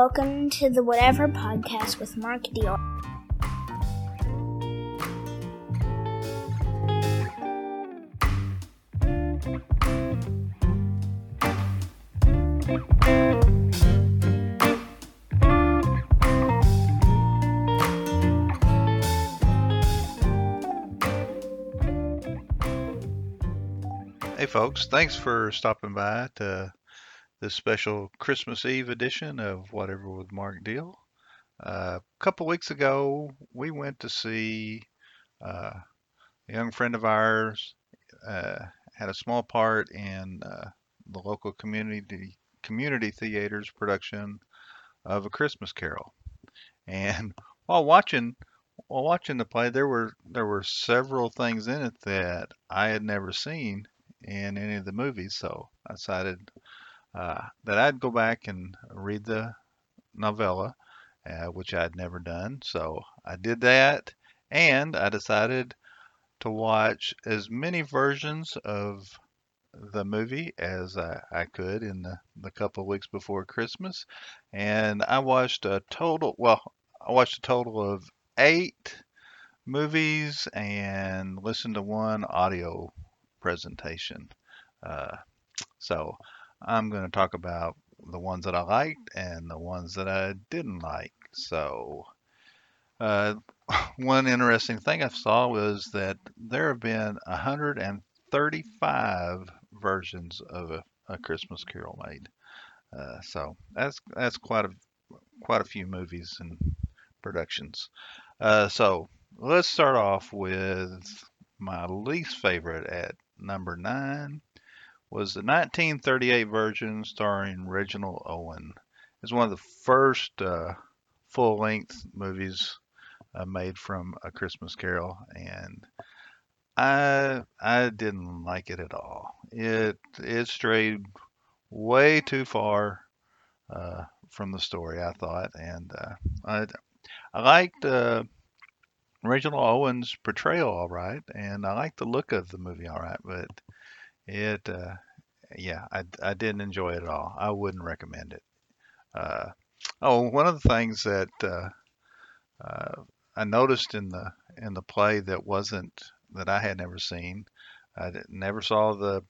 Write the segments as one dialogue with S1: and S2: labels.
S1: Welcome to the Whatever Podcast with Mark Deal.
S2: Hey, folks, thanks for stopping by to this special Christmas Eve edition of Whatever with Mark Deal. Uh, a couple weeks ago, we went to see uh, a young friend of ours, uh, had a small part in uh, the local community community theater's production of A Christmas Carol. And while watching while watching the play, there were there were several things in it that I had never seen in any of the movies, so I decided uh, that I'd go back and read the novella, uh, which I'd never done. So I did that, and I decided to watch as many versions of the movie as I, I could in the, the couple of weeks before Christmas. And I watched a total, well, I watched a total of eight movies and listened to one audio presentation. Uh, so I'm going to talk about the ones that I liked and the ones that I didn't like. So uh, one interesting thing I saw was that there have been 135 versions of a, a Christmas Carol made. Uh, so that's that's quite a quite a few movies and productions. Uh, so let's start off with my least favorite at number nine was the 1938 version starring Reginald Owen. It's one of the first uh, full-length movies uh, made from A Christmas Carol, and I I didn't like it at all. It it strayed way too far uh, from the story, I thought, and uh, I I liked uh, Reginald Owen's portrayal all right, and I liked the look of the movie all right, but it, uh, yeah, I, I didn't enjoy it at all. I wouldn't recommend it. Uh, oh, one of the things that uh, uh, I noticed in the in the play that wasn't that I had never seen, I never saw the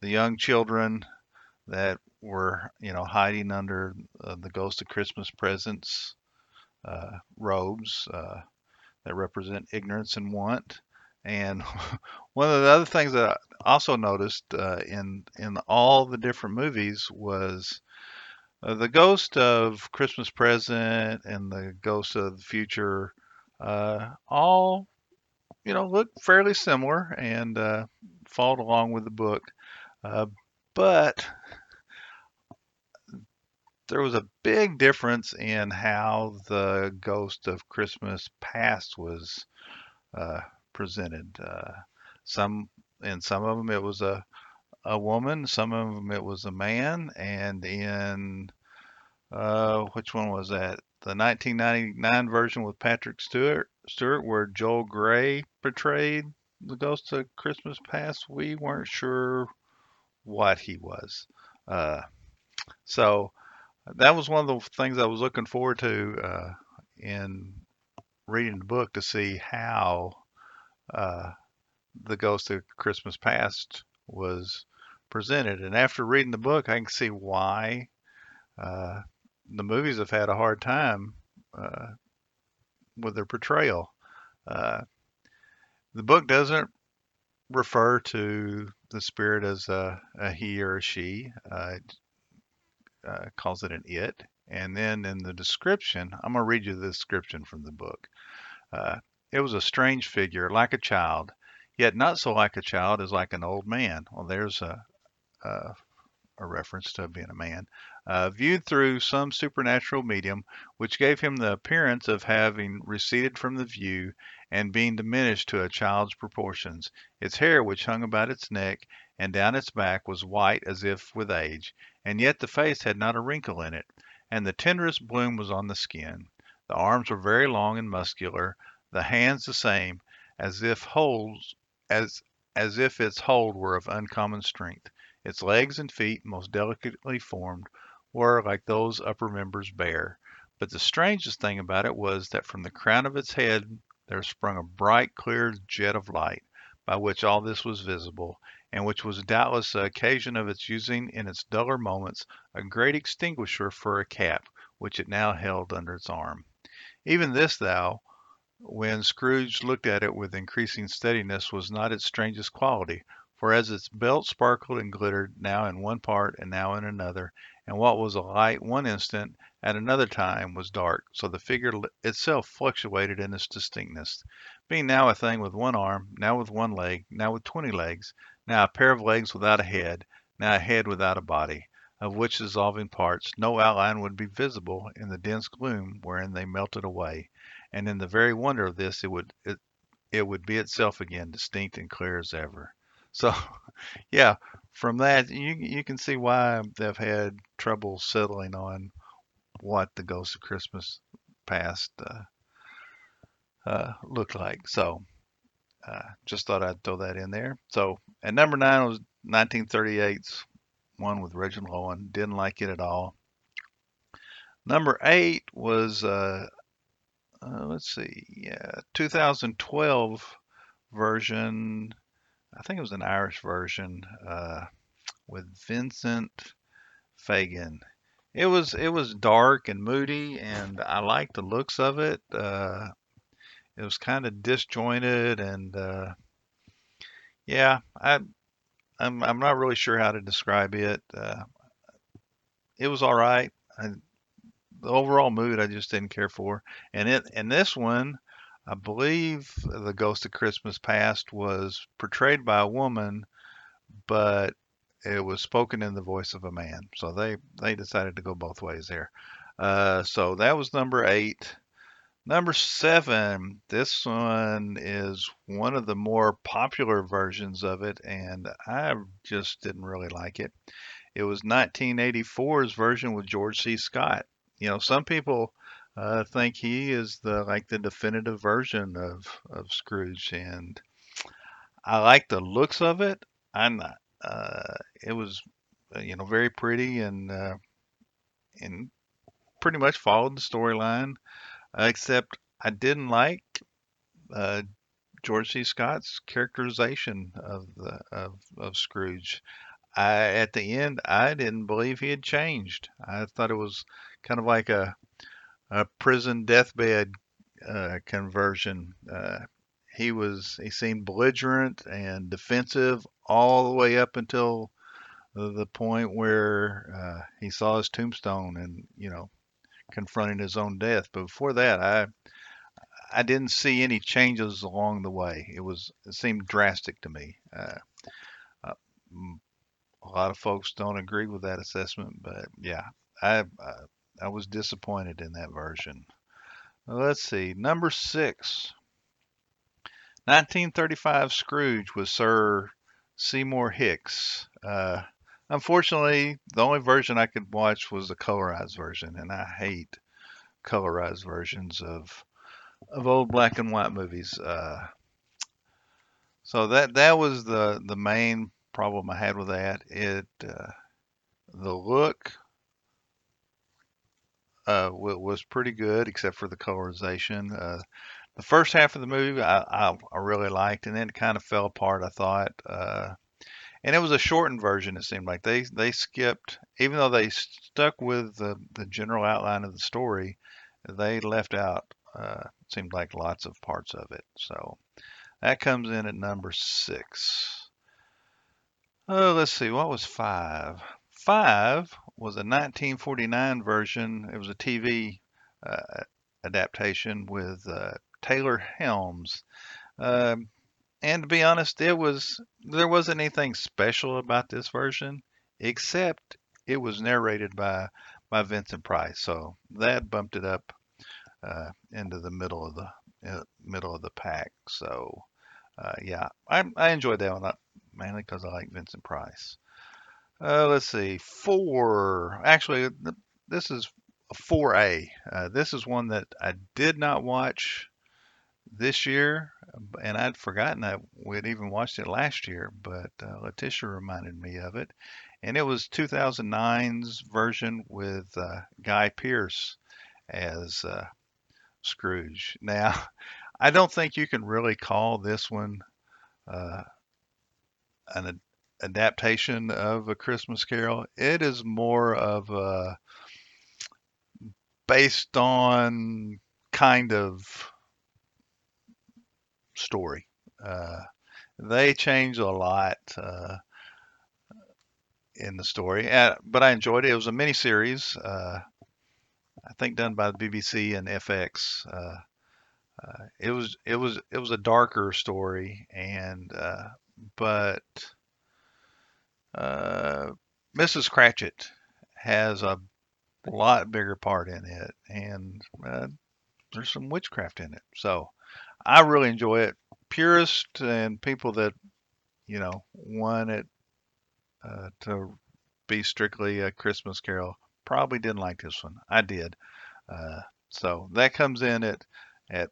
S2: the young children that were you know hiding under uh, the ghost of Christmas presents uh, robes uh, that represent ignorance and want. And one of the other things that I also noticed uh, in in all the different movies was uh, the ghost of Christmas Present and the ghost of the future uh, all you know look fairly similar and uh, followed along with the book, uh, but there was a big difference in how the ghost of Christmas past was uh, presented. Uh, some in some of them it was a a woman, some of them it was a man, and in uh, which one was that? The 1999 version with Patrick Stewart, Stewart, where Joel Grey portrayed the Ghost of Christmas Past. We weren't sure what he was. Uh, so that was one of the things I was looking forward to uh, in reading the book to see how uh, the Ghost of Christmas Past was presented. And after reading the book, I can see why uh, the movies have had a hard time uh, with their portrayal. Uh, the book doesn't refer to the spirit as a, a he or a she. Uh, it uh, calls it an it. And then in the description, I'm going to read you the description from the book. Uh, it was a strange figure, like a child, yet not so like a child as like an old man. Well, there's a, a, a reference to being a man. Uh, viewed through some supernatural medium, which gave him the appearance of having receded from the view and being diminished to a child's proportions. Its hair, which hung about its neck and down its back, was white as if with age, and yet the face had not a wrinkle in it, and the tenderest bloom was on the skin. The arms were very long and muscular, the hands the same, as if holds as as if its hold were of uncommon strength. Its legs and feet, most delicately formed, were like those upper members bear. But the strangest thing about it was that from the crown of its head there sprung a bright, clear jet of light, by which all this was visible, and which was doubtless the occasion of its using in its duller moments a great extinguisher for a cap, which it now held under its arm. Even this, thou, when Scrooge looked at it with increasing steadiness, was not its strangest quality, for as its belt sparkled and glittered, now in one part and now in another, and what was a light one instant, at another time was dark, so the figure itself fluctuated in its distinctness, being now a thing with one arm, now with one leg, now with twenty legs, now a pair of legs without a head, now a head without a body, of which dissolving parts no outline would be visible in the dense gloom wherein they melted away, and in the very wonder of this it would it, it would be itself again, distinct and clear as ever. So, yeah, from that you you can see why they've had trouble settling on what the Ghost of Christmas Past uh, uh, looked like. So, uh, just thought I'd throw that in there. So, at number nine was 1938's one with Reginald Owen. Didn't like it at all. Number eight was uh, uh, let's see, yeah, 2012 version. I think it was an Irish version uh, with Vincent Fagan. It was it was dark and moody, and I liked the looks of it. Uh, it was kind of disjointed, and uh, yeah, I I'm I'm not really sure how to describe it. Uh, it was all right. I, the overall mood I just didn't care for. And it and this one, I believe the Ghost of Christmas Past was portrayed by a woman, but it was spoken in the voice of a man. So they they decided to go both ways there. Uh, so that was number eight. Number seven, this one is one of the more popular versions of it, and I just didn't really like it. It was 1984's version with George C. Scott you know, some people uh, think he is the like the definitive version of of Scrooge, and I like the looks of it. I'm not. Uh, it was, uh, you know, very pretty and uh, and pretty much followed the storyline, except I didn't like uh, George C. Scott's characterization of the of, of Scrooge. I, at the end, I didn't believe he had changed. I thought it was kind of like a, a prison deathbed uh, conversion. Uh, he was he seemed belligerent and defensive all the way up until the point where uh, he saw his tombstone and you know confronting his own death. But before that, I I didn't see any changes along the way. It was it seemed drastic to me. Uh, uh, a lot of folks don't agree with that assessment, but yeah, I, I I was disappointed in that version. Let's see, number six. 1935 Scrooge with Sir Seymour Hicks. Uh, unfortunately, the only version I could watch was the colorized version, and I hate colorized versions of of old black and white movies. Uh, so that that was the the main problem I had with that. It uh, the look uh, was pretty good, except for the colorization. Uh, the first half of the movie I, I, I, really liked, and then it kind of fell apart. I thought, uh, and it was a shortened version. It seemed like they they skipped, even though they stuck with the the general outline of the story, they left out. Uh, seemed like lots of parts of it. So that comes in at number six. Oh, let's see, what was five? Five was a 1949 version. It was a TV uh, adaptation with uh, Taylor Holmes. Um, and to be honest, it was there wasn't anything special about this version, except it was narrated by by Vincent Price. So that bumped it up uh, into the middle of the uh, middle of the pack. So uh, yeah, I, I enjoyed that one mainly because I like Vincent Price. Uh, let's see, four. Actually, this is a 4A. Uh, this is one that I did not watch this year, and I'd forgotten that we'd even watched it last year, but uh, Letitia reminded me of it. And it was 2009's version with uh, Guy Pearce as uh, Scrooge. Now, I don't think you can really call this one uh, an ad- adaptation of A Christmas Carol. It is more of a based on kind of story. Uh, they change a lot uh, in the story, uh, but I enjoyed it. It was a miniseries, uh, I think, done by the BBC and FX. Uh, uh, it was it was it was a darker story, and uh, but Mrs. Cratchit has a lot bigger part in it, and there's some witchcraft in it. So I really enjoy it. Purists and people that you know want it uh, to be strictly a Christmas Carol probably didn't like this one. I did. Uh, so that comes in at at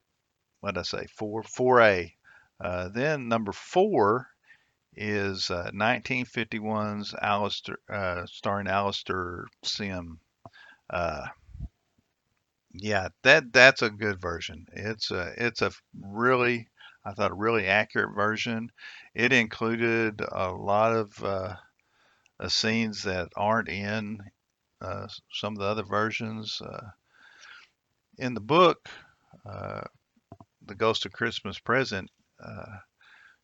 S2: what I say four four A. Uh, then number four is uh, 1951's Alastair, uh, starring Alastair Sim. Yeah, that that's a good version. It's a it's a really I thought a really accurate version. It included a lot of uh, uh, scenes that aren't in uh, some of the other versions. Uh, in the book, uh, The Ghost of Christmas Present uh,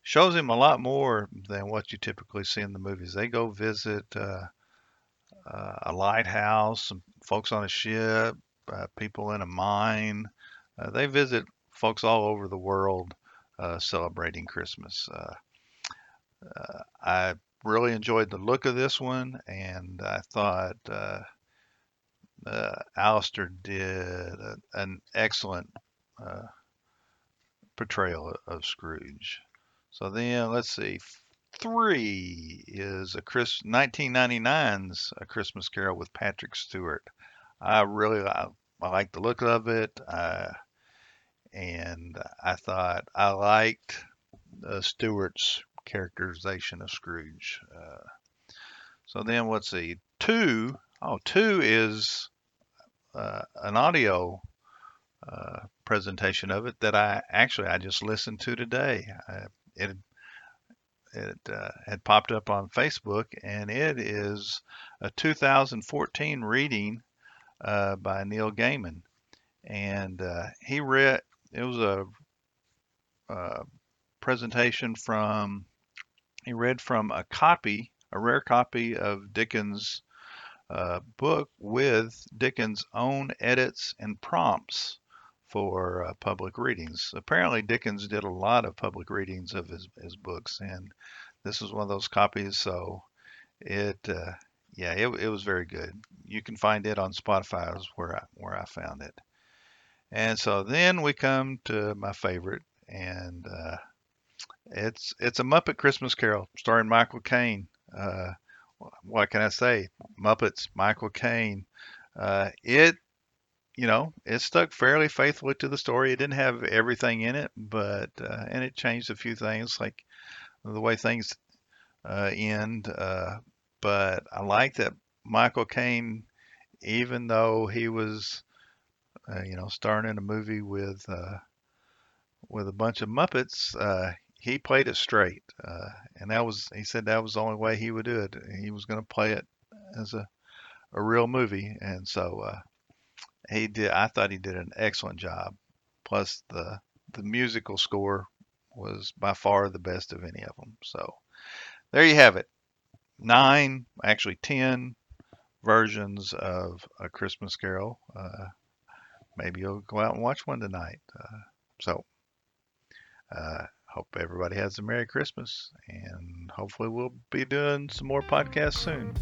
S2: shows him a lot more than what you typically see in the movies. They go visit uh, uh, a lighthouse, some folks on a ship, uh, people in a mine. Uh, they visit folks all over the world uh, celebrating Christmas. Uh, uh, I really enjoyed the look of this one, and I thought uh, Alastair did a, an excellent portrayal of Scrooge. So then let's see. Three is a Chris 1999's A Christmas Carol with Patrick Stewart. I really I, I like the look of it, uh, and I thought I liked uh, Stewart's characterization of Scrooge. Uh, so then let's see. Two, oh, two is uh, an audio uh, presentation of it that I actually I just listened to today. I, it it uh, had popped up on Facebook, and it is a 2014 reading uh, by Neil Gaiman, and uh, he read. It was a, a presentation from. He read from a copy, a rare copy of Dickens' uh, book with Dickens' own edits and prompts for uh, public readings. Apparently, Dickens did a lot of public readings of his, his books, and this was one of those copies. So it, uh, yeah, it, it was very good. You can find it on Spotify, is where I, where I found it. And so then we come to my favorite, and uh, it's it's a Muppet Christmas Carol starring Michael Caine. Uh, what can I say? Muppets, Michael Caine. Uh, it you know, it stuck fairly faithfully to the story. It didn't have everything in it, but uh, and it changed a few things, like the way things uh, end. Uh, but I like that Michael Caine, even though he was, uh, you know, starring in a movie with uh, with a bunch of Muppets, uh, he played it straight, and that was he said that was the only way he would do it. He was going to play it as a a real movie, and so he did. I thought he did an excellent job. Plus the the musical score was by far the best of any of them. So there you have it. Nine, actually ten versions of A Christmas Carol. Uh, maybe you'll go out and watch one tonight. Uh, so uh, hope everybody has a Merry Christmas, and hopefully we'll be doing some more podcasts soon.